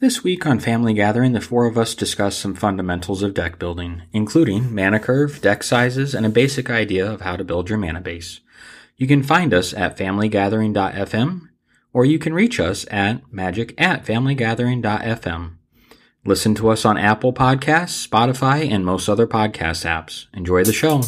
This week on Family Gathering, the four of us discuss some fundamentals of deck building, including mana curve, deck sizes, and a basic idea of how to build your mana base. You can find us at familygathering.fm, or you can reach us at magic at familygathering.fm. Listen to us on Apple Podcasts, Spotify, and most other podcast apps. Enjoy the show.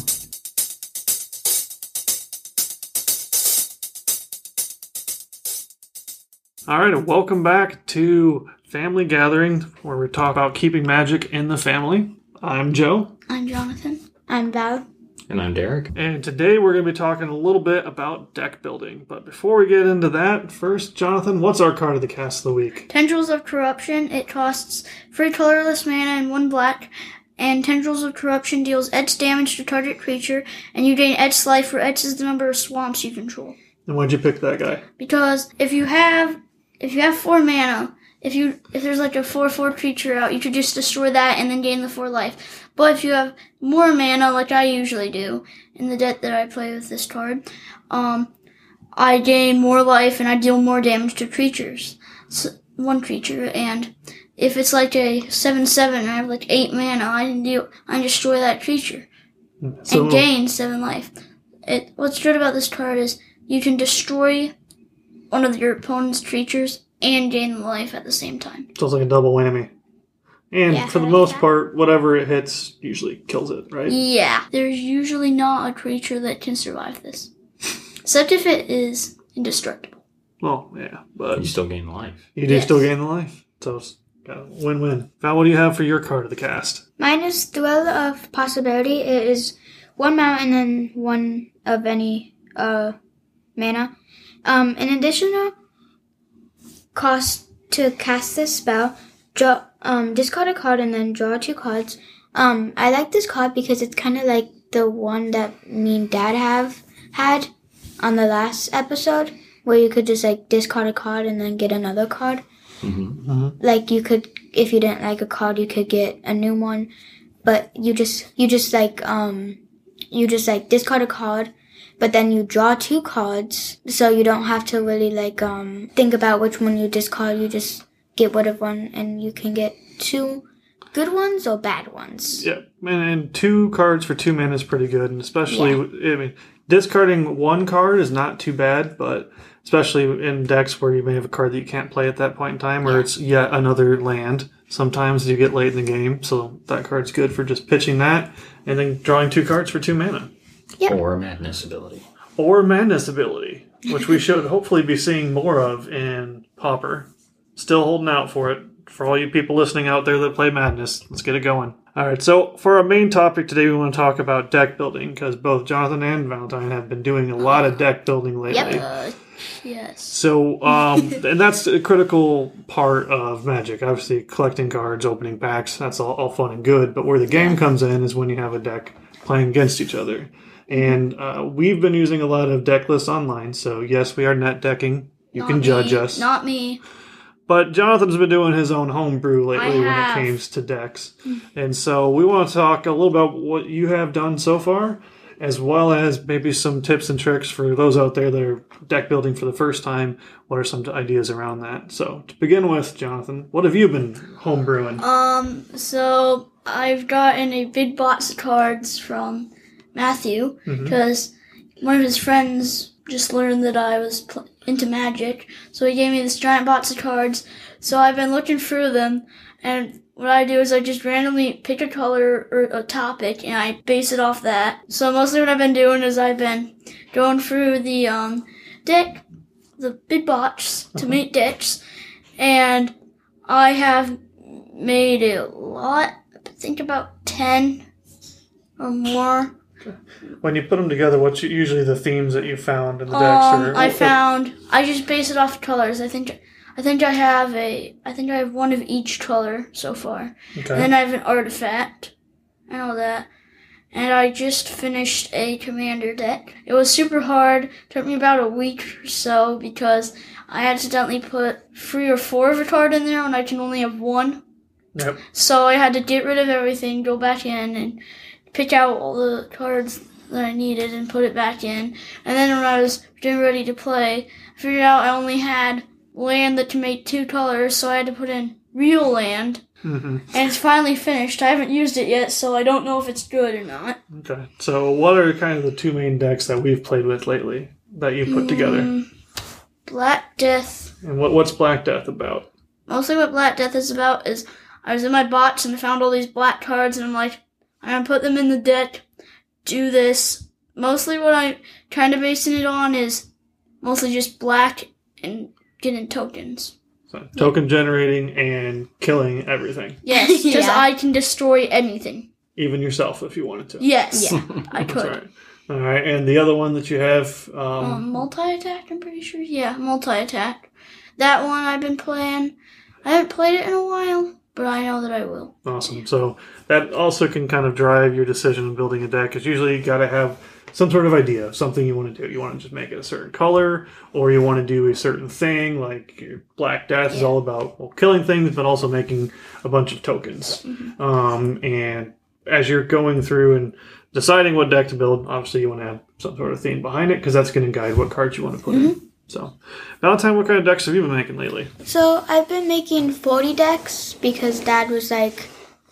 All right, and welcome back to Family Gathering, where we talk about keeping magic in the family. I'm Joe, I'm Jonathan. I'm Val. And I'm Derek. and today we're going to be talking a little bit about deck building. But before we get into that, first, Jonathan, what's our card of the cast of the week? Tendrils of Corruption. It costs three colorless mana and one black. And Tendrils of Corruption deals X damage to target creature, and you gain X life, where X is the number of swamps you control. And why'd you pick that guy? Because if you have if you have four mana, if you if there's like a four four creature out, you could just destroy that and then gain the four life. But if you have more mana, like I usually do in the deck that I play with this card, um, I gain more life and I deal more damage to creatures, so, one creature. And if it's like a seven seven, and I have like eight mana, I can deal I destroy that creature So, and gain seven life. It, what's good about this card is you can destroy one of your opponent's creatures and gain life at the same time. so it's like a double whammy. And Yeah. for the most part, whatever it hits usually kills it, right? Yeah, there's usually not a creature that can survive this, except if it is indestructible. Well, yeah, but You still gain life. you do Yes. still gain the life. So it's a win-win. Val, what do you have for your card of the cast? Mine is Duel of Possibility. It is one mountain and one of any uh mana. Um, in addition to cost to cast this spell, draw um discard a card and then draw two cards. Um, I like this card because it's kind of like the one that me and Dad have had on the last episode, where you could just like discard a card and then get another card. Like you could, if you didn't like a card, you could get a new one but you just you just like um you just like discard a card but then you draw two cards so you don't have to really like um think about which one you discard you just get rid of one and you can get two good ones or bad ones Yeah, and, and two cards for two mana is pretty good, and especially I mean discarding one card is not too bad, but especially in decks where you may have a card that you can't play at that point in time, or it's yet another land. Sometimes you get late in the game, so that card's good for just pitching that and then drawing two cards for two mana. Yep. Or madness ability. Or Madness ability, which we should hopefully be seeing more of in Pauper. Still holding out for it. For all you people listening out there that play Madness, let's get it going. All right, so for our main topic today, we want to talk about deck building because both Jonathan and Valentine have been doing a lot of deck building lately. Uh, yes. So, um, and that's a critical part of Magic. Obviously, collecting cards, opening packs, that's all, all fun and good. But where the game comes in is when you have a deck playing against each other. And uh, we've been using a lot of deck lists online. So, yes, we are net decking. You Not can judge us. Not me. But Jonathan's been doing his own homebrew lately when it comes to decks. And so we want to talk a little about what you have done so far, as well as maybe some tips and tricks for those out there that are deck building for the first time. What are some ideas around that? So to begin with, Jonathan, what have you been homebrewing? Um, so I've gotten a big box of cards from Matthew because one of his friends just learned that I was pl- into magic, so he gave me this giant box of cards. So I've been looking through them, and what I do is I just randomly pick a color or a topic, and I base it off that. So mostly what I've been doing is I've been going through the um deck, the big box to make decks, and I have made a lot. I think about ten or more. When you put them together, what's usually the themes that you found in the decks? Um, or I found I just base it off colors. I think I think I have a I think I have one of each color so far. Okay. And then I have an artifact and all that. And I just finished a commander deck. It was super hard. Took me about a week or so because I accidentally put three or four of a card in there when I can only have one. Yep. So I had to get rid of everything, go back in, and pick out all the cards that I needed and put it back in. And then when I was getting ready to play, I figured out I only had land that can make two colors, so I had to put in real land, hmm and it's finally finished. I haven't used it yet, so I don't know if it's good or not. Okay. So, what are kind of the two main decks that we've played with lately that you put together? Mm, Black Death. And what what's Black Death about? Mostly what Black Death is about is I was in my box and I found all these black cards and I'm like, I'm gonna put them in the deck, do this. Mostly what I'm kind of basing it on is mostly just black and getting tokens. So, token generating and killing everything, Yes, because Yeah. I can destroy anything. even yourself if you wanted to. Yes, Yeah. I That's could. right. All right. And the other one that you have, um, Um, multi attack, I'm pretty sure. Yeah, multi attack. That one I've been playing. I haven't played it in a while, but I know that I will. Awesome. So that also can kind of drive your decision in building a deck because usually you got to have some sort of idea of something you want to do. You want to just make it a certain color, or you want to do a certain thing. Like your Black Death is all about well, killing things, but also making a bunch of tokens. Um, and as you're going through and deciding what deck to build, obviously you want to have some sort of theme behind it because that's going to guide what cards you want to put in. So, Valentine, what kind of decks have you been making lately? So I've been making 40 decks because Dad was like,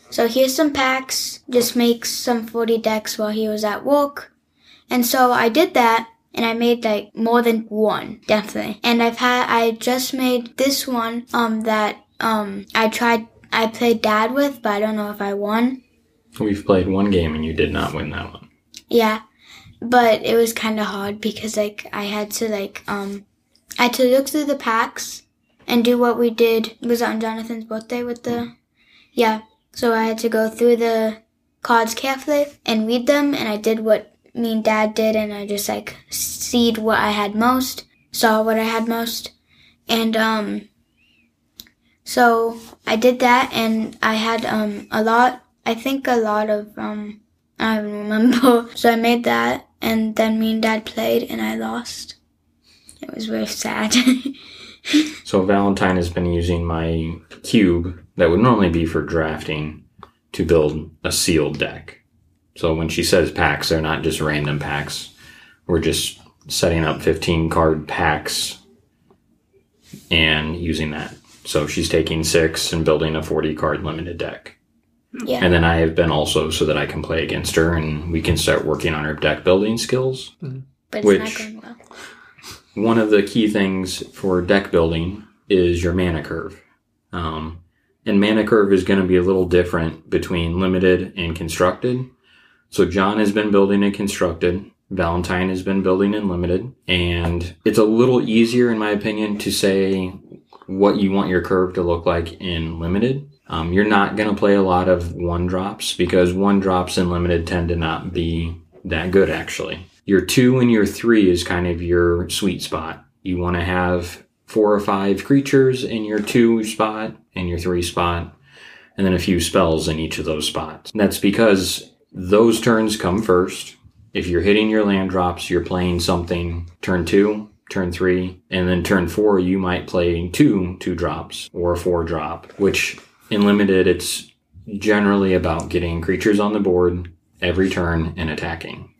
so here's some packs, just make some 40 decks while he was at work. And so I did that and I made like more than one, definitely. And I've had, I just made this one, um, that, um, I tried, I played Dad with, but I don't know if I won. We've played one game and you did not win that one. Yeah. But it was kind of hard because like I had to like, um, I had to look through the packs and do what we did. Was it on Jonathan's birthday with the, yeah. So I had to go through the cards carefully and read them, and I did what me and Dad did, and I just like seed what I had most, saw what I had most, and um. So I did that, and I had um a lot. I think a lot of um. I don't remember. So I made that, and then me and Dad played, and I lost. It was very sad. So Valentine has been using my cube that would normally be for drafting to build a sealed deck. So when she says packs, they're not just random packs. We're just setting up 15 card packs and using that. So she's taking six and building a 40 card limited deck. yeah. And then I have been also so that I can play against her and we can start working on her deck building skills. but it's which- not going well. One of the key things for deck building is your mana curve. Um, and mana curve is going to be a little different between limited and constructed. So John has been building in constructed. Valentine has been building in limited. And it's a little easier, in my opinion, to say what you want your curve to look like in limited. Um, you're not going to play a lot of one drops because one drops in limited tend to not be that good, actually. Your two and your three is kind of your sweet spot. You want to have four or five creatures in your two spot and your three spot, and then a few spells in each of those spots. And That's because those turns come first. If you're hitting your land drops, you're playing something turn two, turn three, and then turn four, you might play two two drops or a four drop, which in limited, it's generally about getting creatures on the board every turn and attacking.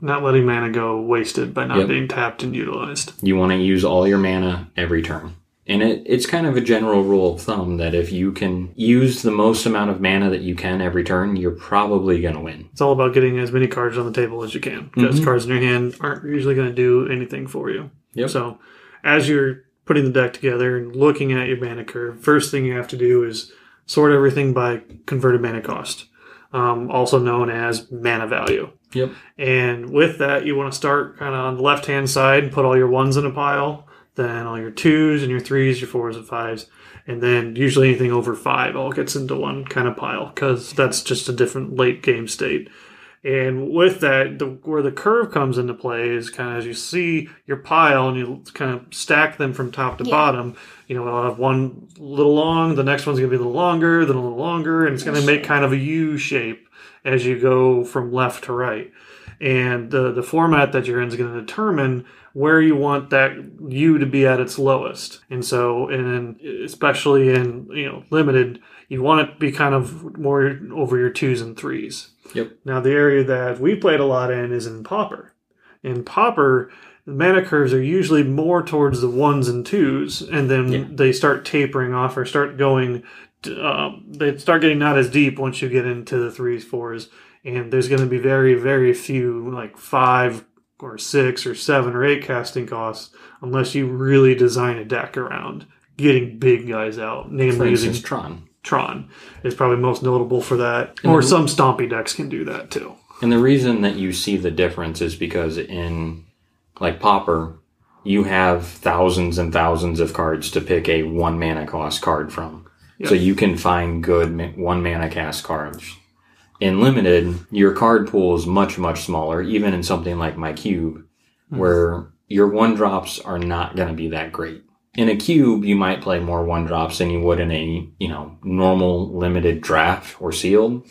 Not letting mana go wasted by not Yep. being tapped and utilized. You want to use all your mana every turn. And it, it's kind of a general rule of thumb that if you can use the most amount of mana that you can every turn, you're probably going to win. It's all about getting as many cards on the table as you can because Mhm. cards in your hand aren't usually going to do anything for you. Yep. So, as you're putting the deck together and looking at your mana curve, first thing you have to do is sort everything by converted mana cost, um, also known as mana value. Yep. And with that, you want to start kind of on the left hand side and put all your ones in a pile, then all your twos and your threes, your fours and fives, and then usually anything over five all gets into one kind of pile because that's just a different late game state. And with that, the, where the curve comes into play is kind of as you see your pile and you kind of stack them from top to Yeah. bottom. You know, I'll have one little long, the next one's going to be a little longer, then a little longer, and it's going to make kind of a U shape as you go from left to right. And the the format that you're in is going to determine where you want that U to be at its lowest. And so, and especially in you know limited, you want it to be kind of more over your twos and threes. Yep. Now, the area that we played a lot in is in Pauper. In Pauper, the mana curves are usually more towards the ones and twos, and then Yeah. they start tapering off or start going um, they start getting not as deep once you get into the threes, fours, and there's going to be very, very few like five or six or seven or eight casting costs unless you really design a deck around getting big guys out, namely using Tron. Tron is probably most notable for that, or some Stompy decks can do that too. And the reason that you see the difference is because in like Pauper, you have thousands and thousands of cards to pick a one mana cost card from. So you can find good one mana cast cards. In limited, your card pool is much, much smaller, even in something like my cube, hmm. where your one drops are not going to be that great. In a cube, you might play more one drops than you would in a, you know, normal limited draft or sealed.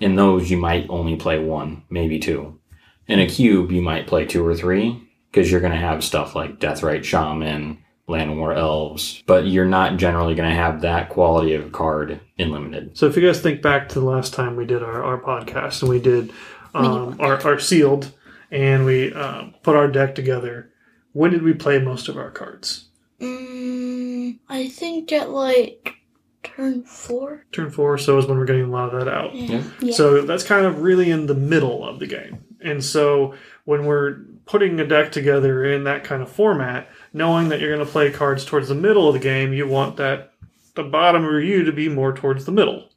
In those, you might only play one, maybe two. In a cube, you might play two or three because you're going to have stuff like Deathrite Shaman, Llanowar Elves, but you're not generally going to have that quality of card in limited. So if you guys think back to the last time we did our, our podcast and we did um, our, our sealed and we uh, put our deck together, when did we play most of our cards? Mm, I think at like turn four. Turn four, so is when we're getting a lot of that out. Yeah. Yeah. So that's kind of really in the middle of the game. And so when we're putting a deck together in that kind of format, knowing that you're going to play cards towards the middle of the game, you want that the bottom of you to be more towards the middle.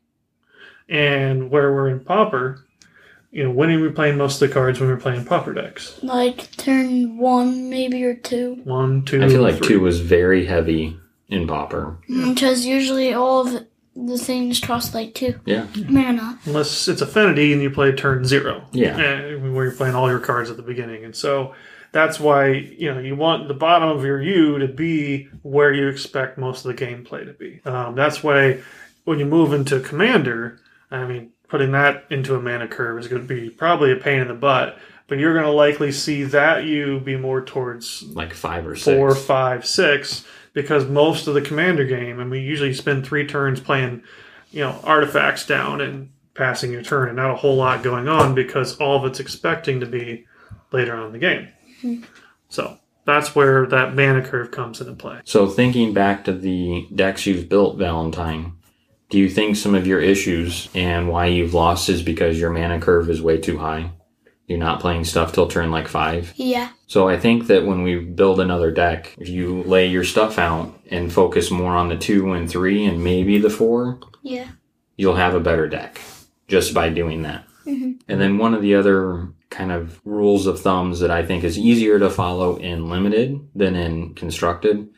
And where we're in Pauper, you know, when are we playing most of the cards when we're playing Pauper decks? Like turn one, maybe or two. One, two, I feel like three. two was very heavy in Pauper. Because usually all of the things cost like two Yeah. mana. unless it's affinity and you play turn zero. Yeah. eh, where you're playing all your cards at the beginning, and so that's why you know you want the bottom of your U to be where you expect most of the gameplay to be. Um, that's why when you move into commander, I mean, putting that into a mana curve is going to be probably a pain in the butt. But you're going to likely see that U be more towards Like five or six. four, five, six, because most of the commander game, and we usually spend three turns playing, you know, artifacts down and passing your turn, and not a whole lot going on because all of it's expecting to be later on in the game. So that's where that mana curve comes into play. So thinking back to the decks you've built, Valentine, do you think some of your issues and why you've lost is because your mana curve is way too high? You're not playing stuff till turn like five. Yeah. So I think that when we build another deck, if you lay your stuff out and focus more on the two and three and maybe the four, Yeah. you'll have a better deck just by doing that. Mm-hmm. And then one of the other kind of rules of thumbs that I think is easier to follow in limited than in constructed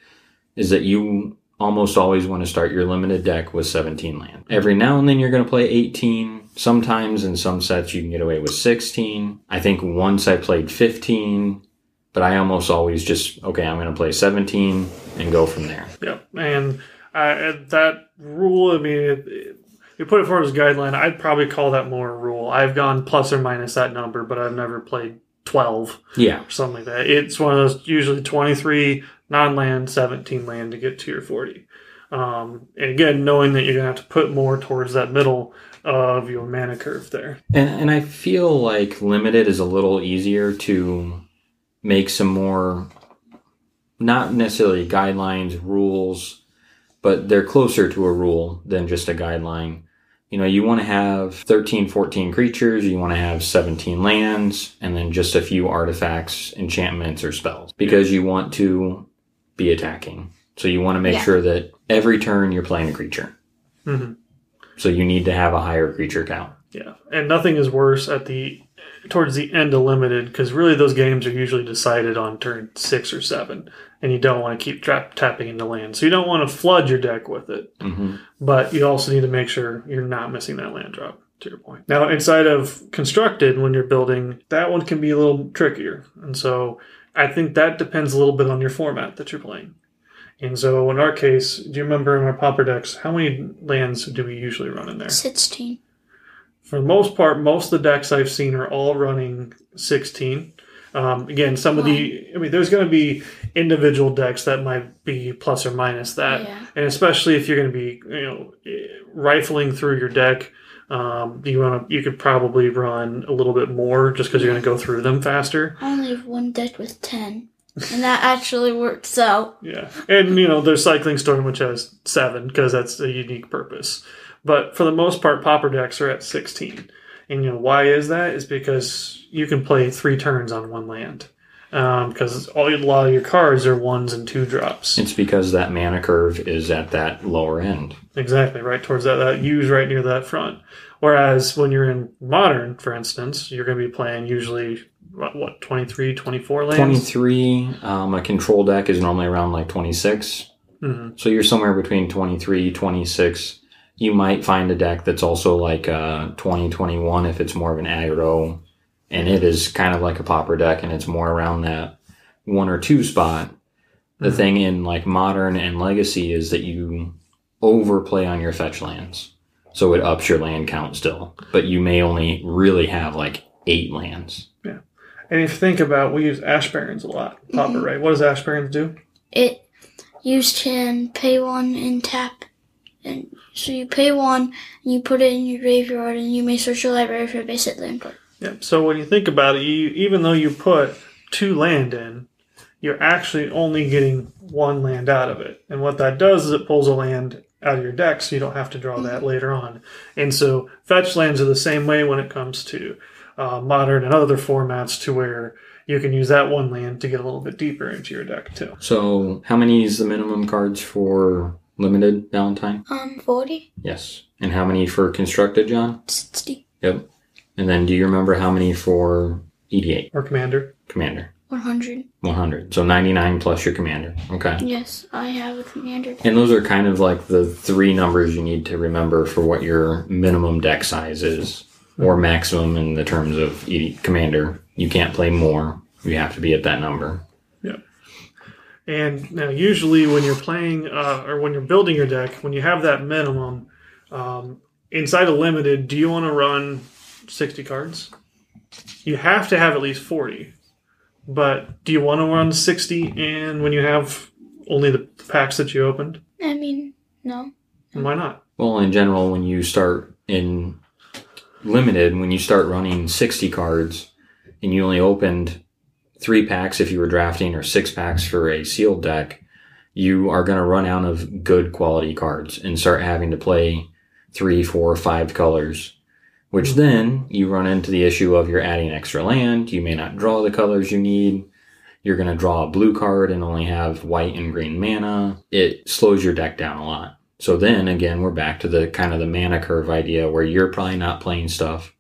is that you almost always want to start your limited deck with 17 land. Every now and then you're going to play 18. Sometimes in some sets you can get away with 16. I think once I played 15, but I almost always just, okay, I'm going to play 17 and go from there. Yep. And uh, that rule, I mean, it, it, you put it forward as a guideline, I'd probably call that more a rule. I've gone plus or minus that number, but I've never played 12 Yeah. or something like that. It's one of those usually 23 non land, 17 land to get to your 40. Um, and again, knowing that you're going to have to put more towards that middle of your mana curve there. And, and I feel like limited is a little easier to make some more, not necessarily guidelines, rules, but they're closer to a rule than just a guideline. You know, you want to have 13, 14 creatures, you want to have 17 lands, and then just a few artifacts, enchantments, or spells because you want to be attacking. So you want to make Yeah. sure that every turn you're playing a creature. Mhm. So you need to have a higher creature count. Yeah, and nothing is worse at the towards the end of limited because really those games are usually decided on turn six or seven, and you don't want to keep trap, tapping into land, so you don't want to flood your deck with it. hmm But you also need to make sure you're not missing that land drop. To your point. Now, inside of constructed, when you're building, that one can be a little trickier, and so I think that depends a little bit on your format that you're playing. And so, in our case, do you remember in our Pauper decks, how many lands do we usually run in there? 16. For the most part, most of the decks I've seen are all running 16. Um, again, some of the, I mean, there's going to be individual decks that might be plus or minus that. Yeah. And especially if you're going to be, you know, rifling through your deck, um, you want to, you could probably run a little bit more just because you're going to go through them faster. I only have one deck with 10. and that actually works out. Yeah, and you know there's Cycling Storm which has seven because that's a unique purpose. But for the most part, Pauper decks are at sixteen, and you know why is that? Is because you can play three turns on one land. Because all a lot of your cards are ones and two drops. It's because that mana curve is at that lower end. Exactly, right towards that, that use right near that front. Whereas when you're in modern, for instance, you're going to be playing usually, what, what 23, 24 lands? 23, um, a control deck is normally around like 26. Mhm. So you're somewhere between 23, 26. You might find a deck that's also like uh, 20, 21 if it's more of an aggro. And it is kind of like a Pauper deck and it's more around that one or two spot. The Mhm. thing in like modern and legacy is that you overplay on your fetch lands. So it ups your land count still. But you may only really have like eight lands. Yeah, and if you think about, we use Ash Barrens a lot. Pauper, Mhm. right? What does Ash Barrens do? It you can pay one and tap, and so you pay one and you put it in your graveyard, and you may search your library for a basic land card. Yeah. So when you think about it, you even though you put two land in, you're actually only getting one land out of it. And what that does is it pulls a land out of your deck, so you don't have to draw that later on. And so fetch lands are the same way when it comes to uh, modern and other formats, to where you can use that one land to get a little bit deeper into your deck too. So, how many is the minimum cards for limited Valentine? Um, 40? Yes. And how many for constructed, John? Sixty. Yep. And then do you remember how many for EDH Or commander. commander? One hundred. 100. So 99 plus your commander. Okay. Yes, I have a commander. And those are kind of like the three numbers you need to remember for what your minimum deck size is, or maximum in the terms of commander. You can't play more. You have to be at that number. And now, usually, when you're playing uh, or when you're building your deck, when you have that minimum um, inside a limited, do you want to run 60 cards? You have to have at least 40. But do you want to run 60 and when you have only the packs that you opened? I mean, no. And why not? Well, in general, when you start in limited, when you start running 60 cards and you only opened three packs if you were drafting or six packs for a sealed deck, you are going to run out of good quality cards and start having to play three, four, five colors, which then you run into the issue of you're adding extra land. You may not draw the colors you need. You're going to draw a blue card and only have white and green mana. It slows your deck down a lot. So then again, we're back to the kind of the mana curve idea where you're probably not playing stuff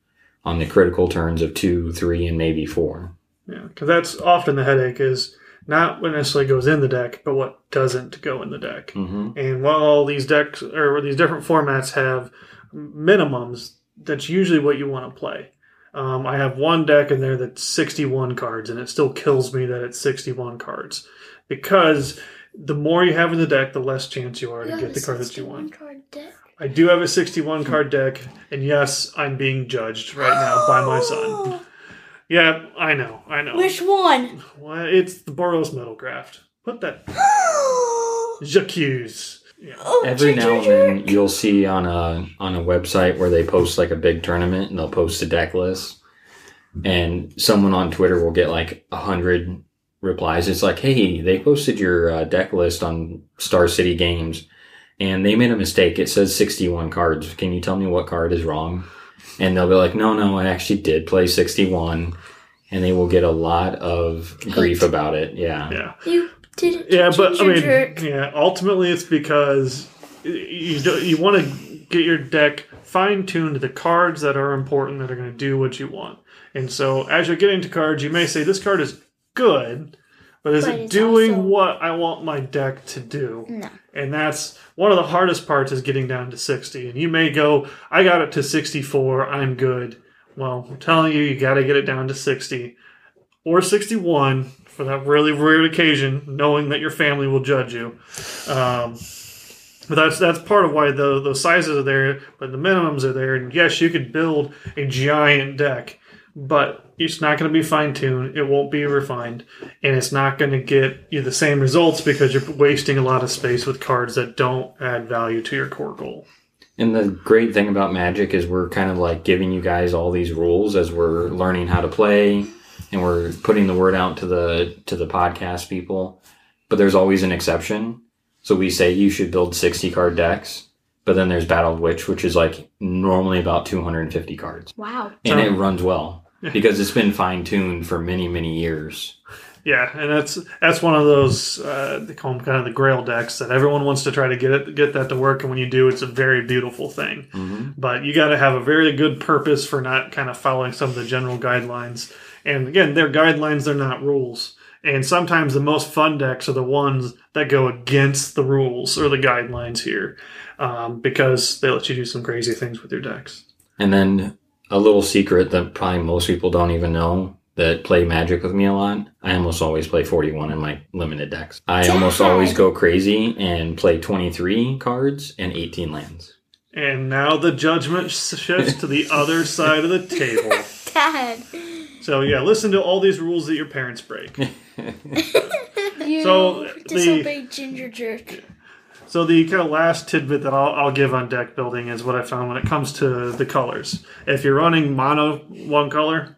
on the critical turns of two, three, and maybe four. Yeah, because that's often the headache is not what necessarily goes in the deck, but what doesn't go in the deck. Mm-hmm. And while all these decks or these different formats have minimums, that's usually what you want to play. Um, I have one deck in there that's 61 cards, and it still kills me that it's 61 cards because the more you have in the deck, the less chance you are to get the card that you want. Card deck. I do have a 61 card deck, and yes, I'm being judged right now by my son. Yeah, I know, I know. Which one? Well, it's the Boros Metalcraft. Put that J'accuse. Yeah. Oh, Every jerk, now and then jerk. you'll see on a on a website where they post like a big tournament and they'll post a deck list, and someone on Twitter will get like a hundred replies. It's like, hey, they posted your uh, deck list on Star City Games, and they made a mistake. It says sixty one cards. Can you tell me what card is wrong? And they'll be like, no, no, I actually did play sixty one, and they will get a lot of grief about it. Yeah. Yeah. You did it. Yeah, but I mean, jerk. yeah. Ultimately, it's because you do, you want to get your deck fine tuned to the cards that are important that are going to do what you want. And so, as you're getting to cards, you may say this card is good, but is But it doing also- what I want my deck to do? No. And that's one of the hardest parts is getting down to 60. And you may go, I got it to 64, I'm good. Well, I'm telling you, you got to get it down to 60 or 61 for that really rare occasion, knowing that your family will judge you. Um, but that's that's part of why the those sizes are there, but the minimums are there. And yes, you could build a giant deck, but it's not going to be fine tuned. It won't be refined, and it's not going to get you the same results because you're wasting a lot of space with cards that don't add value to your core goal. And the great thing about Magic is we're kind of like giving you guys all these rules as we're learning how to play. and we're putting the word out to the to the podcast people, but there's always an exception. So we say you should build 60 card decks, but then there's Battle Witch, which is like normally about 250 cards, Wow. and So- it runs well because it's been fine tuned for many many years. Yeah, and that's that's one of those uh, they call them kind of the Grail decks that everyone wants to try to get it get that to work, and when you do, it's a very beautiful thing. hmm But you got to have a very good purpose for not kind of following some of the general guidelines. And again, they're guidelines; they're not rules. And sometimes the most fun decks are the ones that go against the rules or the guidelines here, um, because they let you do some crazy things with your decks. And then a little secret that probably most people don't even know that play Magic with me a lot. I almost always play 41 in my limited decks. I almost always go crazy and play 23 cards and 18 lands. And now the judgment shifts to the other side of the table. Dad. So yeah, listen to all these rules that your parents break. You So, the- Ginger Jerk. So the kind of last tidbit that I'll, I'll give on deck building is what I found when it comes to the colors. If you're running mono one color,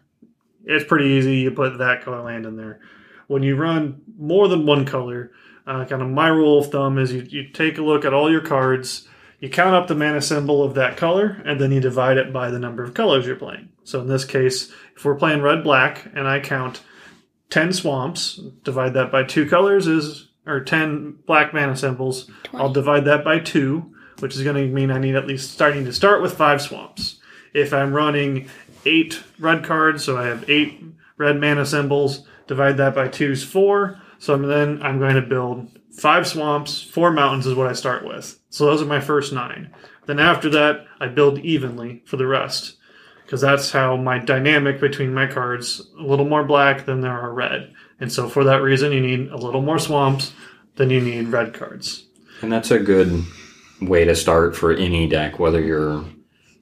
it's pretty easy. You put that color land in there. When you run more than one color, uh, kind of my rule of thumb is you, you take a look at all your cards, you count up the mana symbol of that color, and then you divide it by the number of colors you're playing. So in this case, if we're playing red black and I count 10 swamps, divide that by two colors is or 10 black mana symbols. I'll divide that by two, which is going to mean I need at least starting to start with five swamps. If I'm running eight red cards, so I have eight red mana symbols, divide that by two is four. So then I'm going to build five swamps, four mountains is what I start with. So those are my first nine. Then after that, I build evenly for the rest because that's how my dynamic between my cards a little more black than there are red. And so for that reason, you need a little more swamps than you need red cards. And that's a good way to start for any deck, whether you're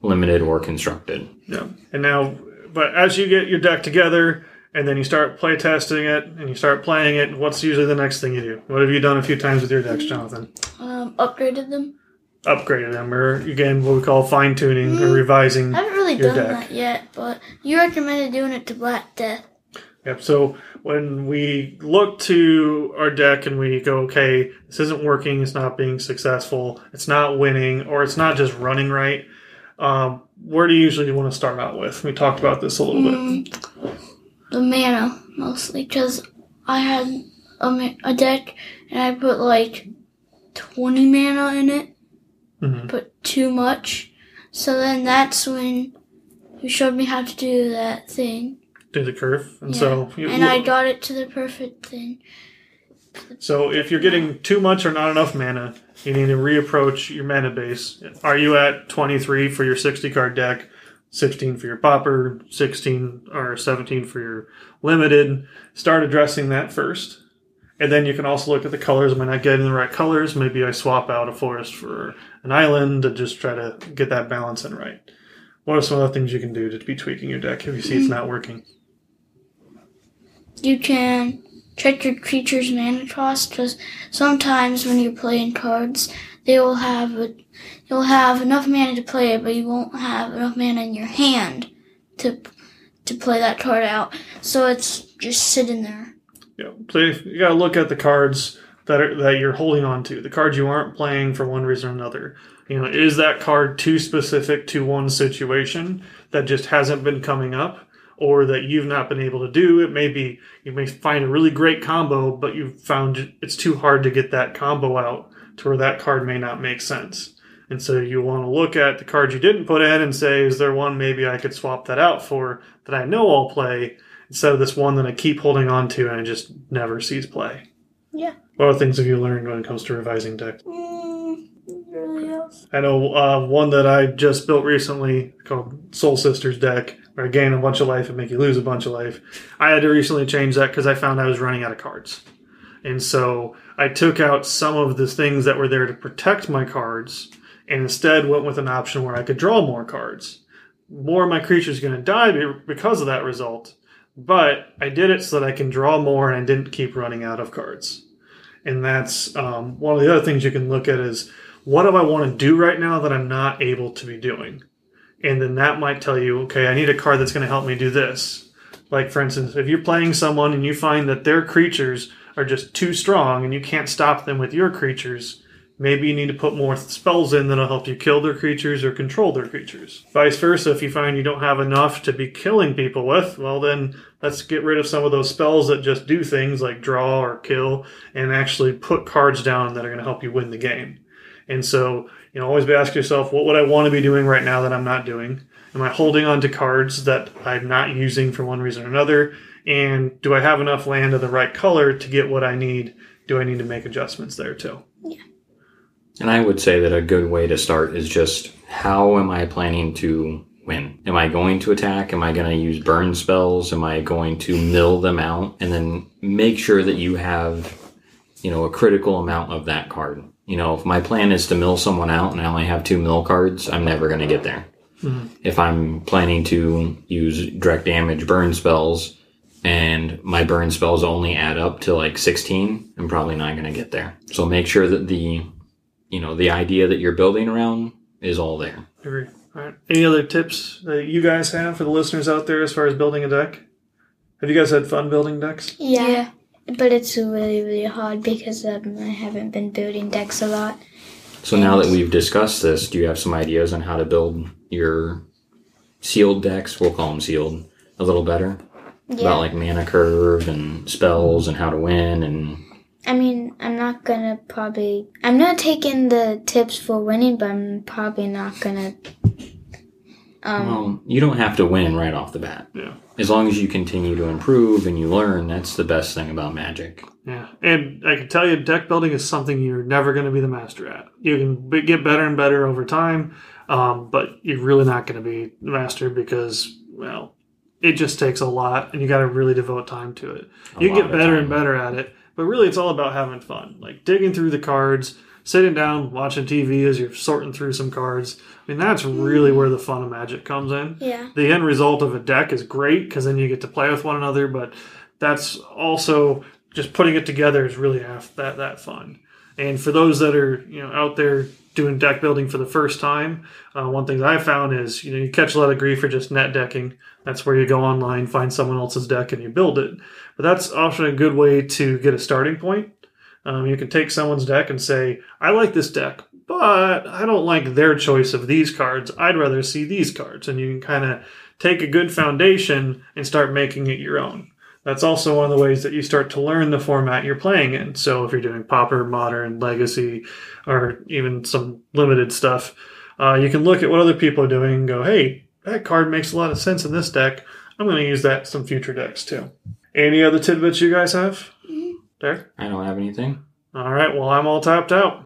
limited or constructed. Yeah. And now, but as you get your deck together and then you start play testing it and you start playing it, what's usually the next thing you do? What have you done a few times with your decks, Jonathan? Um, upgraded them. Upgraded them, or again, what we call fine tuning or revising. I haven't really done deck. that yet, but you recommended doing it to Black Death. Yep. So when we look to our deck and we go, okay, this isn't working, it's not being successful, it's not winning, or it's not just running right, um, where do you usually want to start out with? We talked about this a little bit. Mm, the mana mostly because I had a, a deck and I put like 20 mana in it, Mhm. put too much. So then that's when you showed me how to do that thing. Do the curve, and Yeah. so you, and I got it to the perfect thing. So if you're getting too much or not enough mana, you need to reapproach your mana base. Are you at 23 for your 60 card deck, 16 for your Pauper, 16 or 17 for your limited? Start addressing that first. And then you can also look at the colors. Am I not getting the right colors? Maybe I swap out a forest for an island to just try to get that balance in right. What are some other things you can do to be tweaking your deck if you see it's hmm. not working? You can check your creature's mana cost because sometimes when you're playing cards, they will have a, you'll have enough mana to play it, but you won't have enough mana in your hand to to play that card out. So it's just sitting there. Yeah, so if- you got to look at the cards that are that you're holding on to, the cards you aren't playing for one reason or another. You know, is that card too specific to one situation that just hasn't been coming up, or that you've not been able to do? It may be you may find a really great combo, but you found it's too hard to get that combo out to where that card may not make sense. And so you want to look at the cards you didn't put in and say, is there one maybe I could swap that out for that I know I'll play instead of this one that I keep holding on to and I just never sees play. Yeah. What other things have you learned when it comes to revising decks? Mm, really else. I know uh, one that I just built recently called Soul Sisters deck, where I gain a bunch of life and make you lose a bunch of life. I had to recently change that because I found I was running out of cards. And so I took out some of the things that were there to protect my cards and instead went with an option where I could draw more cards. More of my creatures going to die because of that result, but I did it so that I can draw more and I didn't keep running out of cards. And that's um, one of the other things you can look at is what do I want to do right now that I'm not able to be doing? And then that might tell you, okay, I need a card that's going to help me do this. Like, for instance, if you're playing someone and you find that their creatures are just too strong and you can't stop them with your creatures, maybe you need to put more spells in that'll help you kill their creatures or control their creatures. Vice versa, if you find you don't have enough to be killing people with, well, then let's get rid of some of those spells that just do things like draw or kill and actually put cards down that are going to help you win the game. And so, you know, always be asking yourself, what would I want to be doing right now that I'm not doing? Am I holding on to cards that I'm not using for one reason or another? And do I have enough land of the right color to get what I need? Do I need to make adjustments there too? And I would say that a good way to start is just how am I planning to win? Am I going to attack? Am I going to use burn spells? Am I going to mill them out? And then make sure that you have, you know, a critical amount of that card. You know, if my plan is to mill someone out and I only have two mill cards, I'm never going to get there. Mm-hmm. If I'm planning to use direct damage burn spells and my burn spells only add up to like 16, I'm probably not going to get there. So make sure that the, you know, the idea that you're building around is all there. Agree. All right. Any other tips that you guys have for the listeners out there as far as building a deck? Have you guys had fun building decks? Yeah. But it's really, really hard because um, I haven't been building decks a lot. So now that we've discussed this, do you have some ideas on how to build your sealed decks? We'll call them sealed a little better Yeah. about like mana curve and spells and how to win and I mean, I'm not gonna probably. I'm not taking the tips for winning, but I'm probably not gonna. Um, well, you don't have to win right off the bat. Yeah. As long as you continue to improve and you learn, that's the best thing about Magic. Yeah. And I can tell you, deck building is something you're never going to be the master at. You can be, get better and better over time, um, but you're really not going to be the master because, well, it just takes a lot and you got to really devote time to it. A you lot get better time. and better at it, but really it's all about having fun. Like digging through the cards, sitting down, watching TV as you're sorting through some cards. I mean, that's really mm. where the fun of magic comes in. yeah. The end result of a deck is great because then you get to play with one another, but that's also just putting it together is really half that that fun. And for those that are you know out there doing deck building for the first time, uh, one thing that I found is you know you catch a lot of grief for just net decking. That's where you go online, find someone else's deck, and you build it. But that's often a good way to get a starting point. Um, you can take someone's deck and say, I like this deck, but I don't like their choice of these cards. I'd rather see these cards. And you can kind of take a good foundation and start making it your own. That's also one of the ways that you start to learn the format you're playing in. So if you're doing Pauper, Modern, Legacy, or even some limited stuff, uh, you can look at what other people are doing and go, hey, that card makes a lot of sense in this deck. I'm going to use that in some future decks too. Any other tidbits you guys have? Derek? I don't have anything. All right, well, I'm all tapped out.